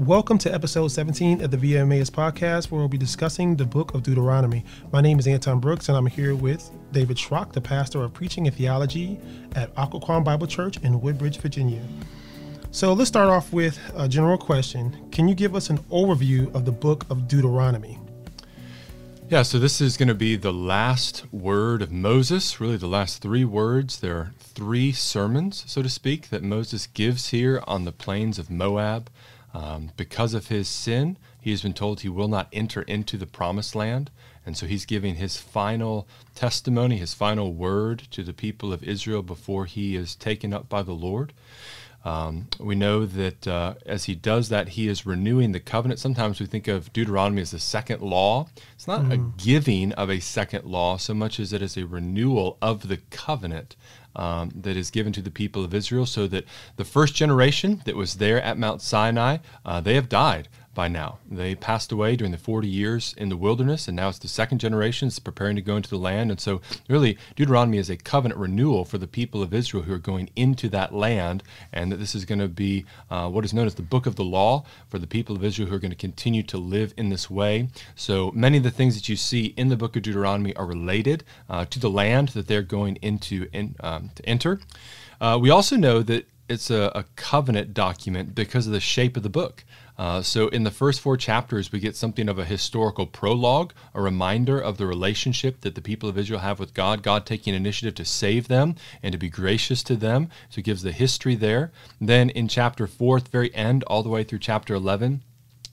Welcome to episode 17 of the Via Emmaus podcast, where we'll be discussing the book of Deuteronomy. My name is Anton Brooks, and I'm here with David Schrock, the pastor of preaching and theology at Occoquan Bible Church in Woodbridge, Virginia. So let's start off with a general question. Can you give us an overview of the book of Deuteronomy? Yeah, so this is going to be the last word of Moses, really the last three words. There are three sermons, so to speak, that Moses gives here on the plains of Moab. Um, because of his sin, he has been told he will not enter into the promised land. And so he's giving his final testimony, his final word to the people of Israel before he is taken up by the Lord. Um, we know that uh, as he does that, he is renewing the covenant. Sometimes we think of Deuteronomy as the second law. It's not mm. a giving of a second law so much as it is a renewal of the covenant um, that is given to the people of Israel, so that the first generation that was there at Mount Sinai, uh, they have died by now. They passed away during the 40 years in the wilderness, and now it's the second generation that's preparing to go into the land. And so, really, Deuteronomy is a covenant renewal for the people of Israel who are going into that land, and that this is going to be uh, what is known as the book of the law for the people of Israel who are going to continue to live in this way. So, many of the things that you see in the book of Deuteronomy are related uh, to the land that they're going into in, um, to enter. Uh, we also know that it's a, a, covenant document because of the shape of the book. Uh, so, in the first four chapters, we get something of a historical prologue, a reminder of the relationship that the people of Israel have with God, God taking initiative to save them and to be gracious to them. So, it gives the history there. Then, in chapter four, very end, all the way through chapter 11,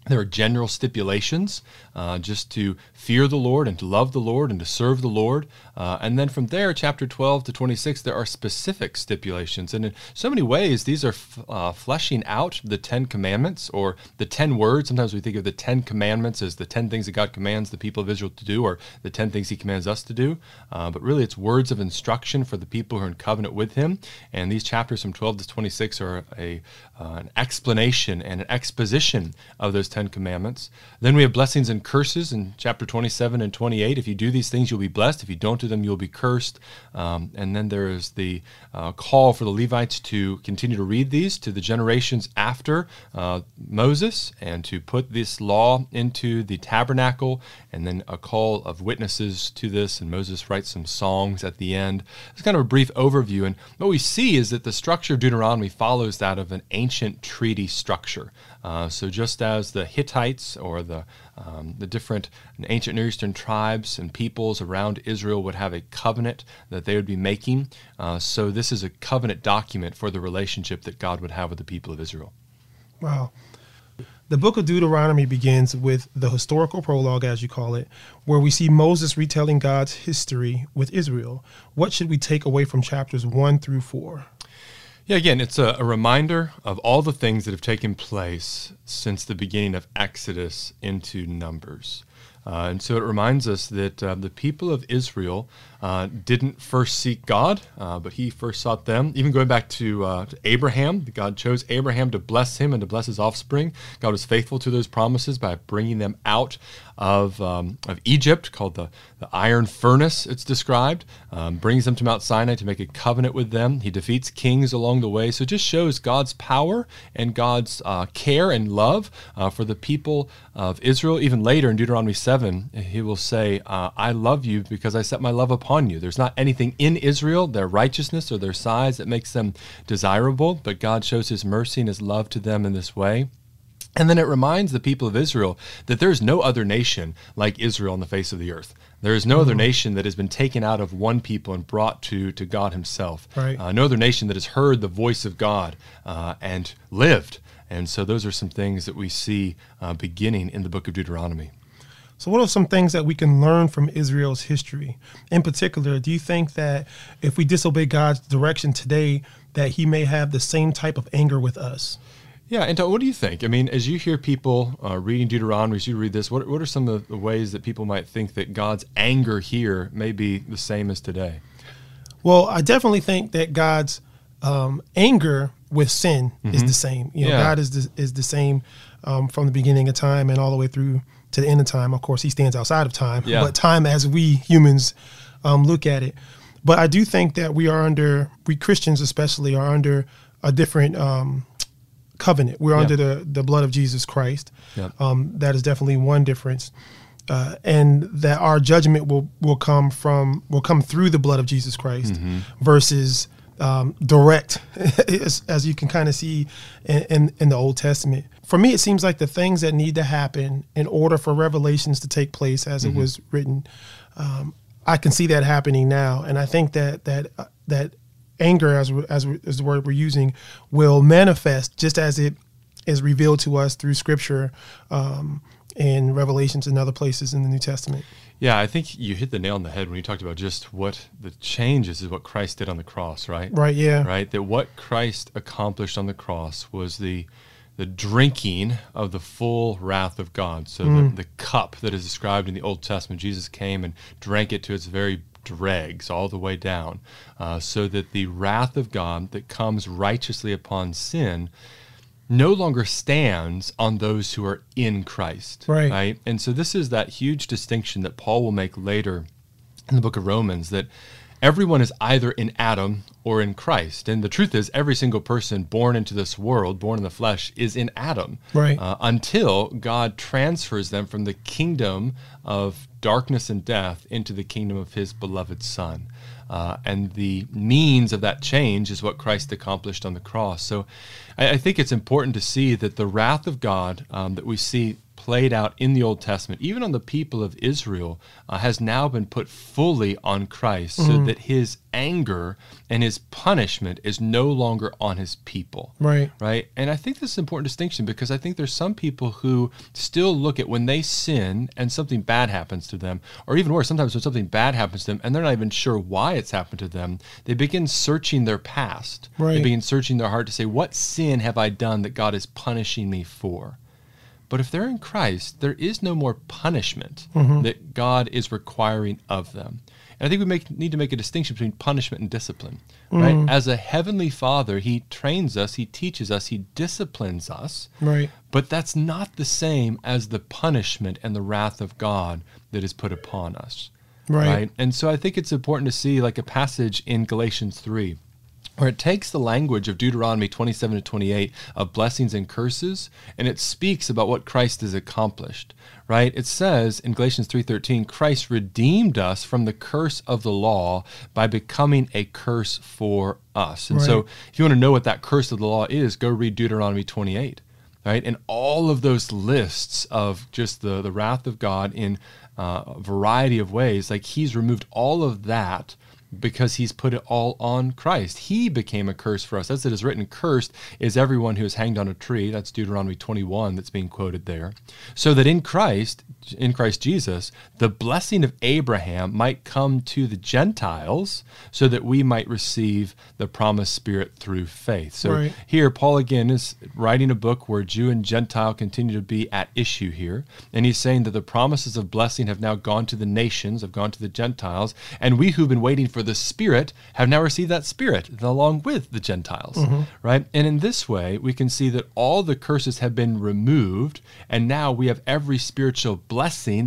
there are general stipulations uh, just to fear the Lord and to love the Lord and to serve the Lord. Uh, and then from there, chapter 12 to 26, there are specific stipulations. And in so many ways, these are f- uh, fleshing out the Ten Commandments or the Ten Words. Sometimes we think of the Ten Commandments as the 10 things that God commands the people of Israel to do or the 10 things He commands us to do. Uh, but really, it's words of instruction for the people who are in covenant with Him. And these chapters from 12 to 26 are a, uh, an explanation and an exposition of those Ten Commandments. Then we have blessings and curses in chapter 27 and 28. If you do these things, you'll be blessed. If you don't do them, you'll be cursed. Um, and then there is the uh, call for the Levites to continue to read these to the generations after uh, Moses and to put this law into the tabernacle. And then a call of witnesses to this. And Moses writes some songs at the end. It's kind of a brief overview. And what we see is that the structure of Deuteronomy follows that of an ancient treaty structure. Uh, so just as the Hittites or the um, the different ancient Near Eastern tribes and peoples around Israel would have a covenant that they would be making. Uh, so this is a covenant document for the relationship that God would have with the people of Israel. Wow. The book of Deuteronomy begins with the historical prologue, as you call it, where we see Moses retelling God's history with Israel. What should we take away from chapters 1 through 4? Yeah, again, it's a, a, reminder of all the things that have taken place since the beginning of Exodus into Numbers. Uh, and so it reminds us that uh, the people of Israel uh, didn't first seek God, uh, but he first sought them. Even going back to, uh, to, Abraham, God chose Abraham to bless him and to bless his offspring. God was faithful to those promises by bringing them out of, um, of Egypt, called the, the iron furnace, it's described, um, brings them to Mount Sinai to make a covenant with them. He defeats kings along the way. So it just shows God's power and God's uh, care and love for the people of Israel. Even later in Deuteronomy 7, he will say, I love you because I set my love upon upon you. There's not anything in Israel, their righteousness or their size, that makes them desirable, but God shows his mercy and his love to them in this way. And then it reminds the people of Israel that there is no other nation like Israel on the face of the earth. There is no other mm-hmm. nation that has been taken out of one people and brought to, to God Himself. Right. Uh, no other nation that has heard the voice of God uh, and lived. And so those are some things that we see uh, beginning in the book of Deuteronomy. So, what are some things that we can learn from Israel's history? In particular, do you think that if we disobey God's direction today, that He may have the same type of anger with us? Yeah, and what do you think? I mean, as you hear people uh, reading Deuteronomy, as you read this, what, what are some of the ways that people might think that God's anger here may be the same as today? Well, I definitely think that God's um, anger with sin mm-hmm. is the same. You know, yeah. God is the, is the same um, from the beginning of time and all the way through to the end of time. Of course, he stands outside of time, yeah. but time as we humans um, look at it. But I do think that we are under, we Christians especially, are under a different um, covenant. We're Yeah. under the the blood of Jesus Christ. Yep. Um, that is definitely one difference. Uh, and that our judgment will will come from will come through the blood of Jesus Christ versus um, direct, as, as you can kind of see in, in in the Old Testament. For me, it seems like the things that need to happen in order for revelations to take place, as it was written, um, I can see that happening now, and I think that that uh, that anger, as as as the word we're using, will manifest just as it is revealed to us through Scripture um, and Revelations and other places in the New Testament. Yeah, I think you hit the nail on the head when you talked about just what the changes is what Christ did on the cross, right? Right? Yeah. Right? That what Christ accomplished on the cross was the the drinking of the full wrath of God. So the, the cup that is described in the Old Testament, Jesus came and drank it to its very dregs all the way down, uh, so that the wrath of God that comes righteously upon sin no longer stands on those who are in Christ. Right. Right. And so this is that huge distinction that Paul will make later in the book of Romans that everyone is either in Adam or in Christ. And the truth is, every single person born into this world, born in the flesh, is in Adam. Right. Uh, until God transfers them from the kingdom of darkness and death into the kingdom of his beloved Son. Uh, and the means of that change is what Christ accomplished on the cross. So I, I think it's important to see that the wrath of God um, that we see played out in the Old Testament, even on the people of Israel, uh, has now been put fully on Christ so that his anger and his punishment is no longer on his people Right. right? And I think this is an important distinction because I think there's some people who still look at when they sin and something bad happens to them, or even worse, sometimes when something bad happens to them and they're not even sure why it's happened to them, they begin searching their past. Right. They begin searching their heart to say, What sin have I done that God is punishing me for? But if they're in Christ, there is no more punishment mm-hmm. that God is requiring of them. And I think we make, need to make a distinction between punishment and discipline. Right? Mm-hmm. As a heavenly Father, He trains us, He teaches us, He disciplines us. Right. But that's not the same as the punishment and the wrath of God that is put upon us. Right. And so I think it's important to see like a passage in Galatians 3 where it takes the language of Deuteronomy 27 to 28 of blessings and curses and it speaks about what Christ has accomplished. Right? It says in Galatians 3:13 Christ redeemed us from the curse of the law by becoming a curse for us. And so if you want to know what that curse of the law is, go read Deuteronomy 28 right? And all of those lists of just the the wrath of God in uh, a variety of ways, like He's removed all of that because He's put it all on Christ. He became a curse for us. As it is written, "Cursed is everyone who is hanged on a tree." That's Deuteronomy 21 that's being quoted there. So that in Christ, in Christ Jesus, the blessing of Abraham might come to the Gentiles, so that we might receive the promised Spirit through faith. So Right. here, Paul again is writing a book where Jew and Gentile continue to be at issue here. And he's saying that the promises of blessing have now gone to the nations, have gone to the Gentiles. And we who've been waiting for the Spirit have now received that Spirit along with the Gentiles. Mm-hmm. Right? And in this way, we can see that all the curses have been removed. And now we have every spiritual blessing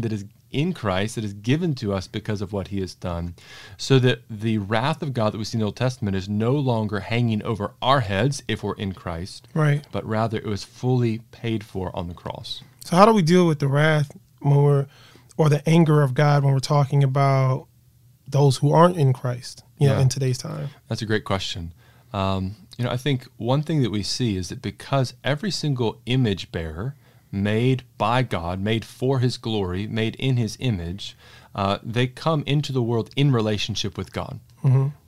that is in Christ that is given to us because of what he has done, so that the wrath of God that we see in the Old Testament is no longer hanging over our heads if we're in Christ, Right. but rather it was fully paid for on the cross. So how do we deal with the wrath when we're or the anger of God when we're talking about those who aren't in Christ, you know, Yeah. in today's time? That's a great question. Um, you know, I think one thing that we see is that because every single image bearer made by God, made for His glory, made in His image, uh, they come into the world in relationship with God.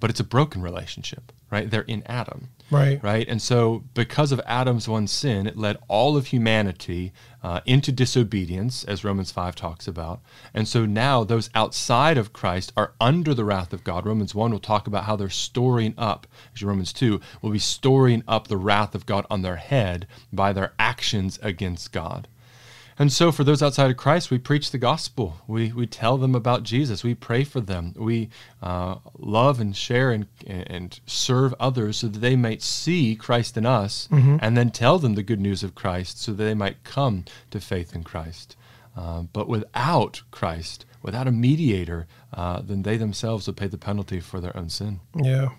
But it's a broken relationship, right? They're in Adam. Right. right? And so, because of Adam's one sin, it led all of humanity uh, into disobedience, as Romans 5 talks about. And so now, those outside of Christ are under the wrath of God. Romans 1 will talk about how they're storing up, actually, Romans 2 will be storing up the wrath of God on their head by their actions against God. And so, for those outside of Christ, we preach the gospel. We, we tell them about Jesus. We pray for them. We uh, love and share and, and serve others so that they might see Christ in us and then tell them the good news of Christ so that they might come to faith in Christ. Uh, but without Christ, without a mediator, uh, then they themselves would pay the penalty for their own sin. Yeah.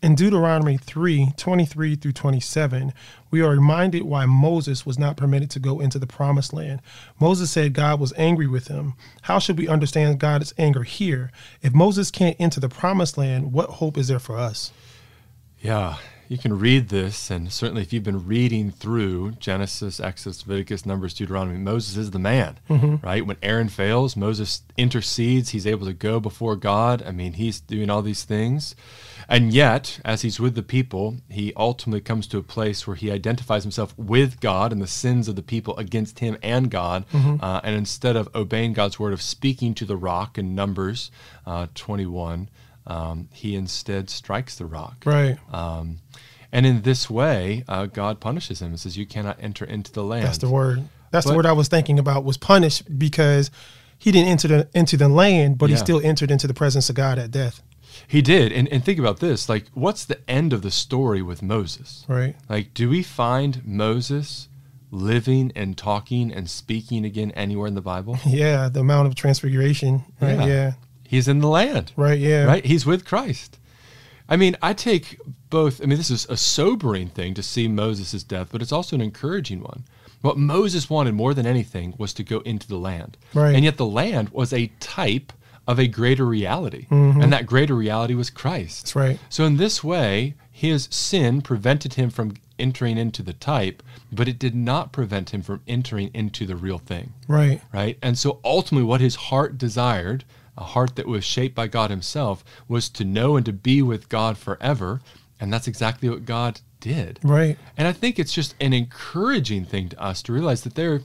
In Deuteronomy 3 23 through 27, we are reminded why Moses was not permitted to go into the promised land. Moses said God was angry with him. How should we understand God's anger here? If Moses can't enter the promised land, what hope is there for us? Yeah, you can read this, and certainly if you've been reading through Genesis, Exodus, Leviticus, Numbers, Deuteronomy, Moses is the man, mm-hmm. right? When Aaron fails, Moses intercedes. He's able to go before God. I mean, he's doing all these things. And yet, as he's with the people, he ultimately comes to a place where he identifies himself with God and the sins of the people against him and God. Mm-hmm. Uh, and instead of obeying God's word of speaking to the rock in Numbers uh, 21, um, he instead strikes the rock. Right. Um, and in this way, uh, God punishes him and says, You cannot enter into the land. That's the word. That's but, the word I was thinking about was punished because he didn't enter the, into the land, but yeah. he still entered into the presence of God at death. He did. And, and think about this like, what's the end of the story with Moses? Right. Like, do we find Moses living and talking and speaking again anywhere in the Bible? Yeah, the Mount of Transfiguration. Right? Yeah. yeah. He's in the land. Right, yeah. Right? He's with Christ. I mean, I take both. I mean, this is a sobering thing to see Moses' death, but it's also an encouraging one. What Moses wanted more than anything was to go into the land. Right. And yet the land was a type of a greater reality. Mm-hmm. And that greater reality was Christ. That's right. So, in this way, his sin prevented him from entering into the type, but it did not prevent him from entering into the real thing. Right. Right. And so, ultimately, what his heart desired, a heart that was shaped by God himself, was to know and to be with God forever. And that's exactly what God did. Right. And I think it's just an encouraging thing to us to realize that there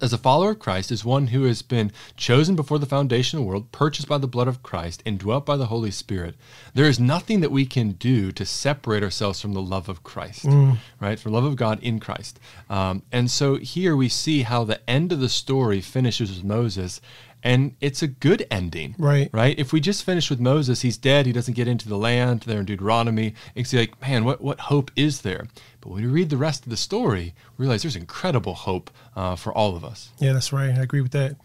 as a follower of Christ, is one who has been chosen before the foundation of the world, purchased by the blood of Christ, indwelt by the Holy Spirit. There is nothing that we can do to separate ourselves from the love of Christ, mm. right? From the love of God in Christ. Um, and so here we see how the end of the story finishes with Moses, and it's a good ending. Right. Right. If we just finish with Moses, he's dead. He doesn't get into the land there in Deuteronomy. It's like, man, what, what hope is there? But when we read the rest of the story, we realize there's incredible hope uh, for all of us. Yeah, that's right. I agree with that.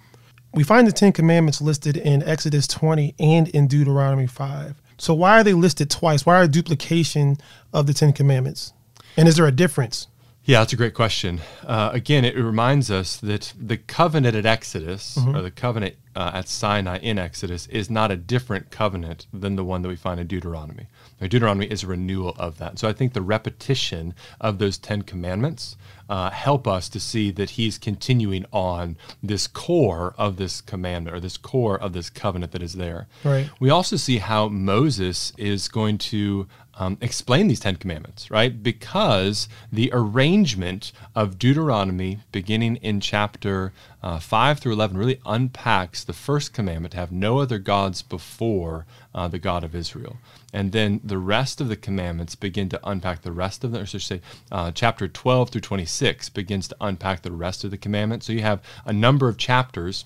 We find the Ten Commandments listed in Exodus 20 and in Deuteronomy 5. So why are they listed twice? Why are duplication of the Ten Commandments? And is there a difference? Yeah, that's a great question. Uh, again, it reminds us that the covenant at Exodus, mm-hmm. or the covenant uh, at Sinai in Exodus, is not a different covenant than the one that we find in Deuteronomy. Deuteronomy is a renewal of that. So I think the repetition of those Ten Commandments uh, help us to see that he's continuing on this core of this commandment or this core of this covenant that is there. Right. We also see how Moses is going to um, explain these Ten Commandments, right? Because the arrangement of Deuteronomy, beginning in chapter uh, 5 through 11, really unpacks the first commandment to have no other gods before uh, the God of Israel. And then the rest of the commandments begin to unpack the rest of them, or should say, uh, chapter 12 through 26 begins to unpack the rest of the commandments. So you have a number of chapters.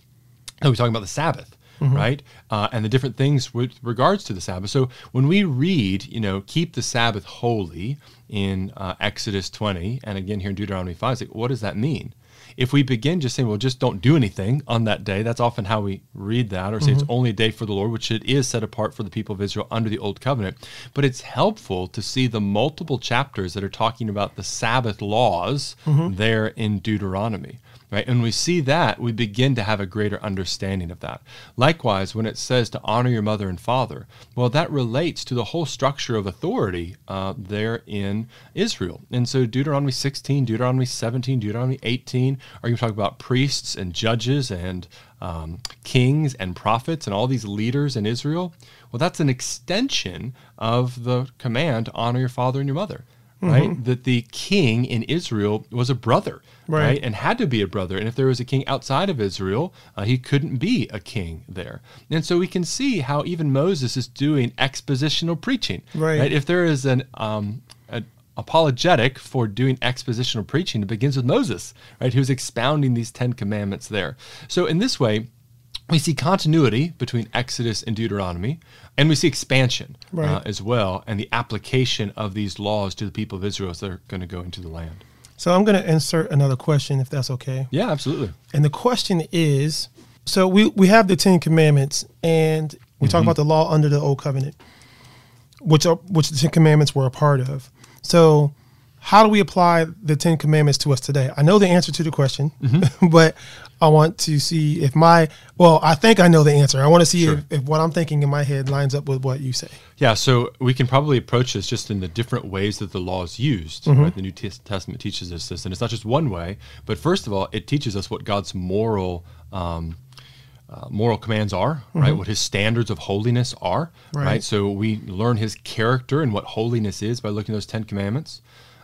We're talking about the Sabbath. Mm-hmm. right? Uh, and the different things with regards to the Sabbath. So when we read, you know, keep the Sabbath holy in uh, Exodus 20, and again here in Deuteronomy 5, like, what does that mean? If we begin just saying, well, just don't do anything on that day, that's often how we read that, or say mm-hmm. it's only a day for the Lord, which it is set apart for the people of Israel under the Old Covenant. But it's helpful to see the multiple chapters that are talking about the Sabbath laws mm-hmm. there in Deuteronomy right? And we see that, we begin to have a greater understanding of that. Likewise, when it says to honor your mother and father, well, that relates to the whole structure of authority uh, there in Israel. And so Deuteronomy 16, Deuteronomy 17, Deuteronomy 18 are you talk about priests and judges and um, kings and prophets and all these leaders in Israel. Well, that's an extension of the command to honor your father and your mother right? Mm-hmm. That the king in Israel was a brother, right. right. And had to be a brother. And if there was a king outside of Israel, uh, he couldn't be a king there. And so we can see how even Moses is doing expositional preaching, right? right? If there is an um, apologetic for doing expositional preaching, it begins with Moses, right? Who's expounding these Ten Commandments there. So in this way, we see continuity between Exodus and Deuteronomy, and we see expansion right. uh, as well, and the application of these laws to the people of Israel as they're going to go into the land. So I'm going to insert another question, if that's okay. Yeah, absolutely. And the question is, so we we have the Ten Commandments, and we mm-hmm. talk about the law under the Old Covenant. which are, which the Ten Commandments were a part of. So, how do we apply the Ten Commandments to us today? I know the answer to the question, Mm-hmm. but I want to see if my well, I think I know the answer. I want to see Sure. if, if what I'm thinking in my head lines up with what you say. Yeah, so we can probably approach this just in the different ways that the law is used. Mm-hmm. Right? The New Testament teaches us this, and it's not just one way. But first of all, it teaches us what God's moral um, uh, moral commands are, right? What His standards of holiness are, Mm-hmm. Right. right. So we learn His character and what holiness is by looking at those Ten Commandments.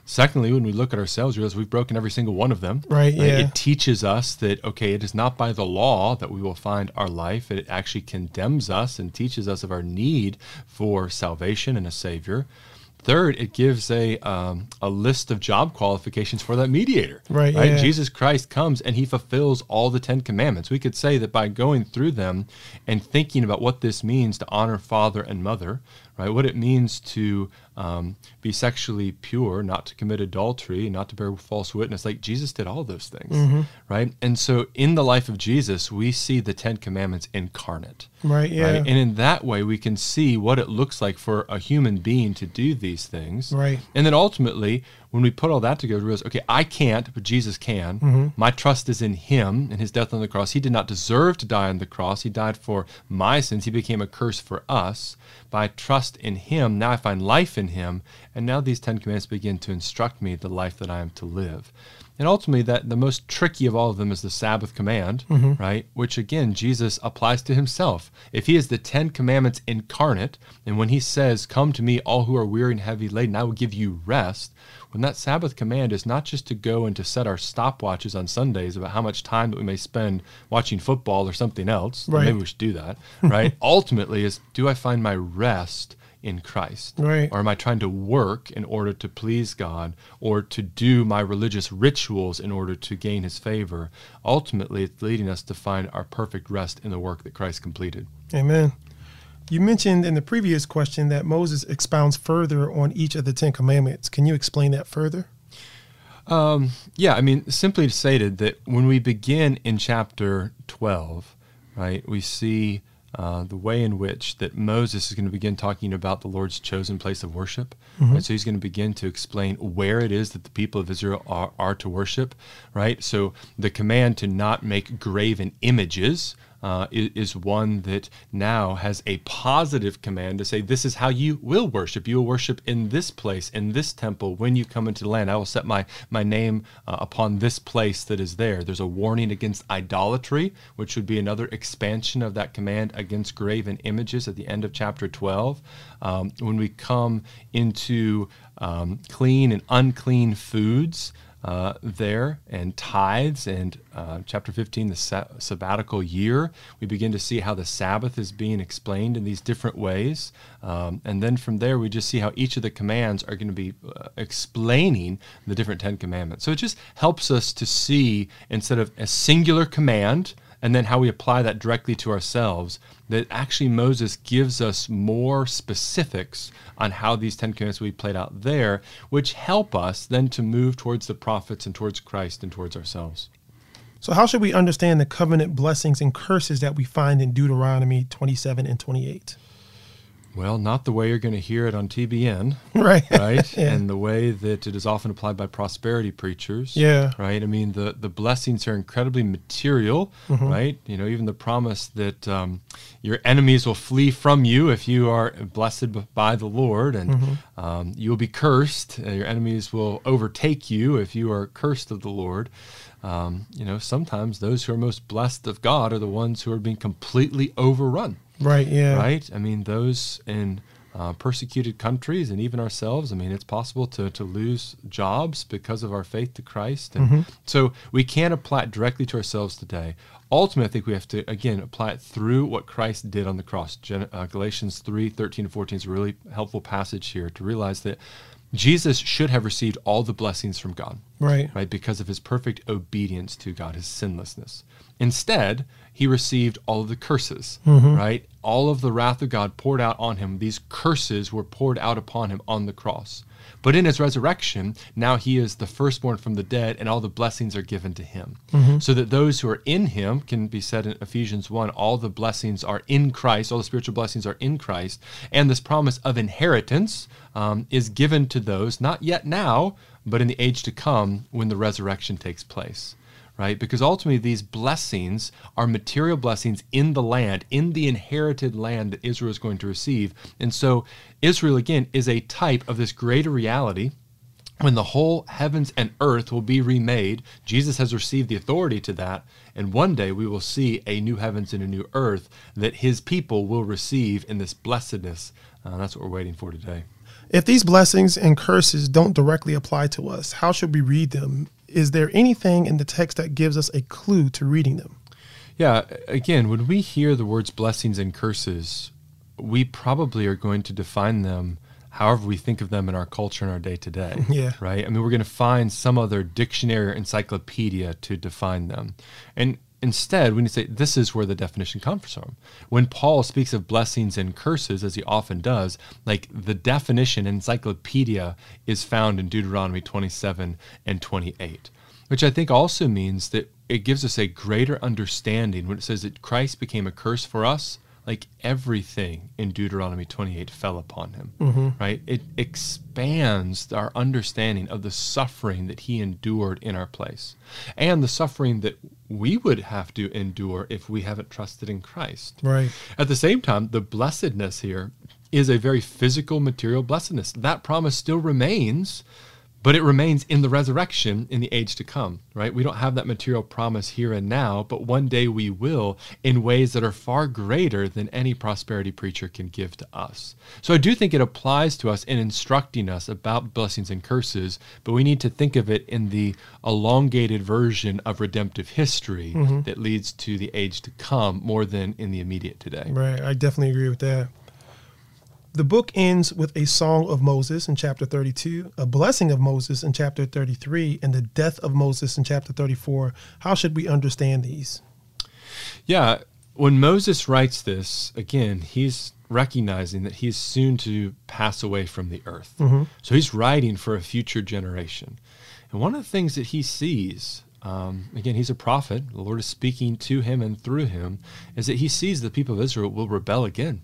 Secondly, when we look at ourselves, we realize we've broken every single one of them. Right, yeah. It teaches us that okay, it is not by the law that we will find our life. It actually condemns us and teaches us of our need for salvation and a savior. Third, it gives a um, a list of job qualifications for that mediator. Right, yeah. Jesus Christ comes and he fulfills all the Ten Commandments. We could say that by going through them and thinking about what this means to honor father and mother, right? What it means to um, be sexually pure, not to commit adultery, not to bear false witness. Like Jesus did all those things, Mm-hmm. right? And so in the life of Jesus, we see the Ten Commandments incarnate. Right? Yeah. Right? And in that way, we can see what it looks like for a human being to do these things. Right. And then ultimately, when we put all that together, we realize, okay, I can't, but Jesus can. Mm-hmm. My trust is in Him and His death on the cross. He did not deserve to die on the cross. He died for my sins. He became a curse for us. But I trust in Him. Now I find life in Him. And now these Ten Commandments begin to instruct me the life that I am to live. And ultimately, that the most tricky of all of them is the Sabbath command, mm-hmm. right? Which again, Jesus applies to himself. If he is the Ten Commandments incarnate, and when he says, Come to me, all who are weary and heavy laden, I will give you rest, when that Sabbath command is not just to go and to set our stopwatches on Sundays about how much time that we may spend watching football or something else, Right. maybe we should do that, right? Ultimately, is do I find my rest in Christ? Right. Or am I trying to work in order to please God or to do my religious rituals in order to gain his favor? Ultimately, it's leading us to find our perfect rest in the work that Christ completed. Amen. You mentioned in the previous question that Moses expounds further on each of the Ten Commandments. Can you explain that further? Um, yeah, I mean, simply stated that when we begin in chapter 12, right, we see uh, the way in which that Moses is going to begin talking about the Lord's chosen place of worship. Right? So he's going to begin to explain where it is that the people of Israel are, are to worship, right? So the command to not make graven images, uh, is, one that now has a positive command to say, This is how you will worship. You will worship in this place, in this temple, when you come into the land. I will set my, my name uh, upon this place that is there. There's a warning against idolatry, which would be another expansion of that command against graven images at the end of chapter 12. Um, when we come into um, clean and unclean foods, uh, there and tithes and uh, chapter 15 the sa- sabbatical year. We begin to see how the sabbath is being explained in these different ways. Um, and then from there we just see how each of the commands are going to be uh, explaining the different 10 commandments. So it just helps us to see instead of a singular command and then how we apply that directly to ourselves that actually moses gives us more specifics on how these ten commandments will be played out there which help us then to move towards the prophets and towards christ and towards ourselves So, how should we understand the covenant blessings and curses that we find in Deuteronomy 27 and 28? Well not the way you're going to hear it on tbn Right. right Yeah. and the way that it is often applied by prosperity preachers Yeah. right i mean the the blessings are incredibly material Mm-hmm. right you know even the promise that um, your enemies will flee from you if you are blessed b- by the lord and Mm-hmm. um, you will be cursed uh, your enemies will overtake you if you are cursed of the lord um, you know sometimes those who are most blessed of god are the ones who are being completely overrun Right. Yeah. right? I mean, those in uh, persecuted countries and even ourselves, I mean, it's possible to, to lose jobs because of our faith to Christ. And so we can't apply it directly to ourselves today. Ultimately, I think we have to, again, apply it through what Christ did on the cross. Gen- uh, Galatians 3 13 and 14 is a really helpful passage here to realize that Jesus should have received all the blessings from God Right. right? Because of his perfect obedience to God, his sinlessness. Instead, he received all of the curses, mm-hmm. right? All of the wrath of God poured out on him. These curses were poured out upon him on the cross. But in his resurrection, now he is the firstborn from the dead, and all the blessings are given to him. So that those who are in him can be said in Ephesians 1 all the blessings are in Christ, all the spiritual blessings are in Christ. And this promise of inheritance um, is given to those, not yet now, but in the age to come when the resurrection takes place right? Because ultimately, these blessings are material blessings in the land, in the inherited land that Israel is going to receive. And so, Israel, again, is a type of this greater reality when the whole heavens and earth will be remade. Jesus has received the authority to that. And one day we will see a new heavens and a new earth that his people will receive in this blessedness. Uh, that's what we're waiting for today. If these blessings and curses don't directly apply to us, how should we read them? Is there anything in the text that gives us a clue to reading them? Yeah, again, when we hear the words blessings and curses, we probably are going to define them however we think of them in our culture in our day to day. Yeah. Right? I mean, we're going to find some other dictionary or encyclopedia to define them. And instead, we need to say this is where the definition comes from. When Paul speaks of blessings and curses, as he often does, like the definition encyclopedia is found in Deuteronomy 27 and 28, which I think also means that it gives us a greater understanding when it says that Christ became a curse for us like everything in Deuteronomy 28 fell upon him, mm-hmm. right? It expands our understanding of the suffering that he endured in our place and the suffering that we would have to endure if we haven't trusted in Christ. Right. At the same time, the blessedness here is a very physical, material blessedness. That promise still remains, but it remains in the resurrection in the age to come, right? We don't have that material promise here and now, but one day we will in ways that are far greater than any prosperity preacher can give to us. So I do think it applies to us in instructing us about blessings and curses, but we need to think of it in the elongated version of redemptive history mm-hmm. that leads to the age to come more than in the immediate today. Right. I definitely agree with that. The book ends with a song of Moses in chapter 32, a blessing of Moses in chapter 33, and the death of Moses in chapter 34. How should we understand these? Yeah, when Moses writes this, again, he's recognizing that he's soon to pass away from the earth. Mm-hmm. So he's writing for a future generation. And one of the things that he sees, um, again, he's a prophet, the Lord is speaking to him and through him, is that he sees the people of Israel will rebel again.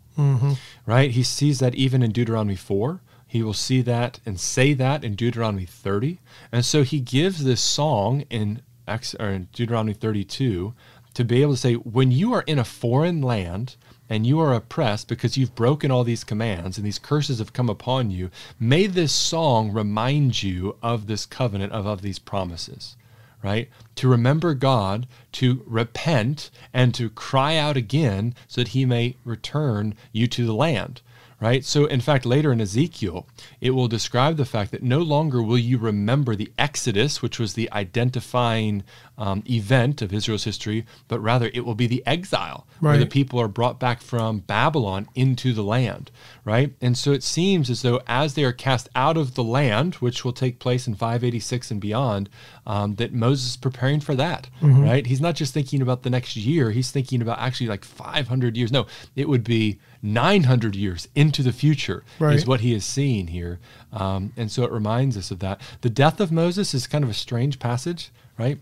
Right? He sees that even in Deuteronomy 4. He will see that and say that in Deuteronomy 30. And so he gives this song in, Ex- or in Deuteronomy 32 to be able to say, when you are in a foreign land and you are oppressed because you've broken all these commands and these curses have come upon you, may this song remind you of this covenant, of, of these promises right? To remember God, to repent, and to cry out again so that he may return you to the land, right? So, in fact, later in Ezekiel, it will describe the fact that no longer will you remember the Exodus, which was the identifying um, event of Israel's history, but rather it will be the exile, where the people are brought back from Babylon into the land, right? And so it seems as though as they are cast out of the land, which will take place in 586 and beyond, um, that Moses is preparing for that, right? He's not just thinking about the next year, he's thinking about actually like 500 years. No, it would be 900 years into the future, Right. is what he is seeing here. Um, and so it reminds us of that. The death of Moses is kind of a strange passage, right?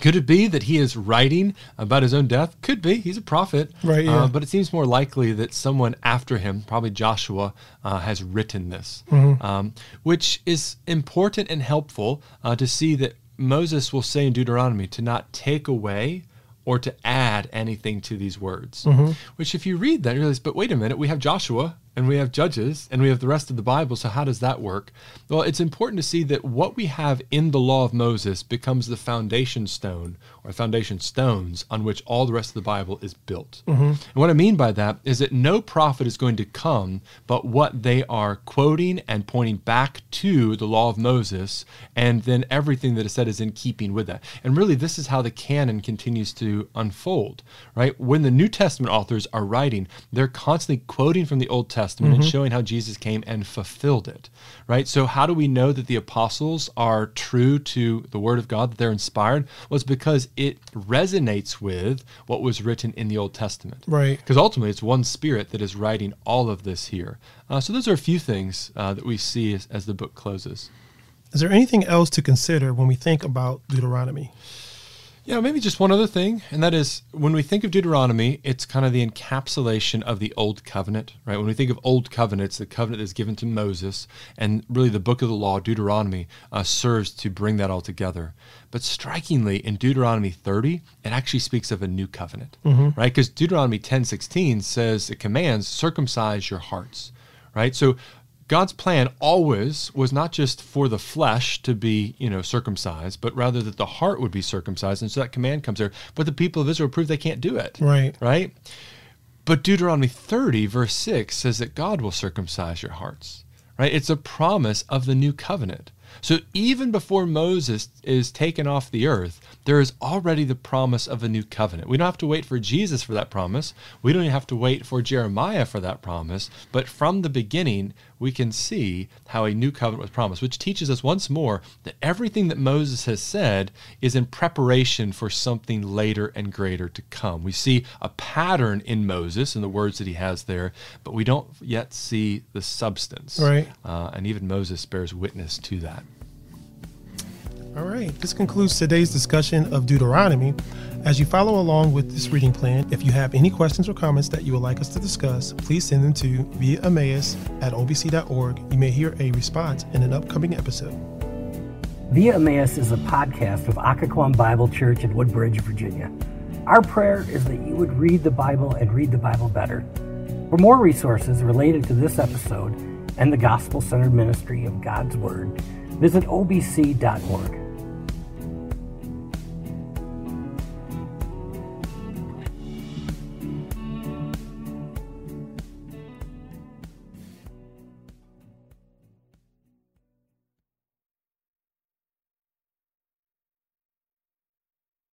Could it be that he is writing about his own death? Could be. He's a prophet. Right, yeah. Uh, but it seems more likely that someone after him, probably Joshua, uh, has written this, Mm-hmm. um, which is important and helpful uh, to see that Moses will say in Deuteronomy to not take away or to add anything to these words. Mm-hmm. Which, if you read that, you realize, but wait a minute, we have Joshua and we have Judges and we have the rest of the Bible. So, how does that work? Well, it's important to see that what we have in the law of Moses becomes the foundation stone or foundation stones on which all the rest of the Bible is built. Mm-hmm. And what I mean by that is that no prophet is going to come, but what they are quoting and pointing back to the law of Moses, and then everything that is said is in keeping with that. And really, this is how the canon continues to unfold, right? When the New Testament authors are writing, they're constantly quoting from the Old Testament Testament and showing how Jesus came and fulfilled it, right? So, how do we know that the apostles are true to the Word of God, that they're inspired? Well, it's because it resonates with what was written in the Old Testament. Right. Because ultimately, it's one Spirit that is writing all of this here. Uh, so, those are a few things uh, that we see as, as the book closes. Is there anything else to consider when we think about Deuteronomy? Yeah, maybe just one other thing, and that is when we think of Deuteronomy, it's kind of the encapsulation of the Old Covenant, right? When we think of Old Covenant, it's the covenant that's given to Moses, and really the book of the law, Deuteronomy, uh, serves to bring that all together. But strikingly, in Deuteronomy 30, it actually speaks of a new covenant, right? Because Deuteronomy 10:16 says it commands circumcise your hearts, right? So God's plan always was not just for the flesh to be, you know, circumcised, but rather that the heart would be circumcised. And so that command comes there. But the people of Israel prove they can't do it. Right. Right? But Deuteronomy 30, verse 6 says that God will circumcise your hearts. Right? It's a promise of the new covenant. So even before Moses is taken off the earth, there is already the promise of a new covenant. We don't have to wait for Jesus for that promise. We don't even have to wait for Jeremiah for that promise. But from the beginning, we can see how a new covenant was promised, which teaches us once more that everything that Moses has said is in preparation for something later and greater to come. We see a pattern in Moses and the words that he has there, but we don't yet see the substance. Right. Uh, and even Moses bears witness to that. All right, this concludes today's discussion of Deuteronomy. As you follow along with this reading plan, if you have any questions or comments that you would like us to discuss, please send them to via Emmaus at obc.org. You may hear a response in an upcoming episode. Via Emmaus is a podcast of Occoquan Bible Church in Woodbridge, Virginia. Our prayer is that you would read the Bible and read the Bible better. For more resources related to this episode and the gospel centered ministry of God's Word, visit obc.org.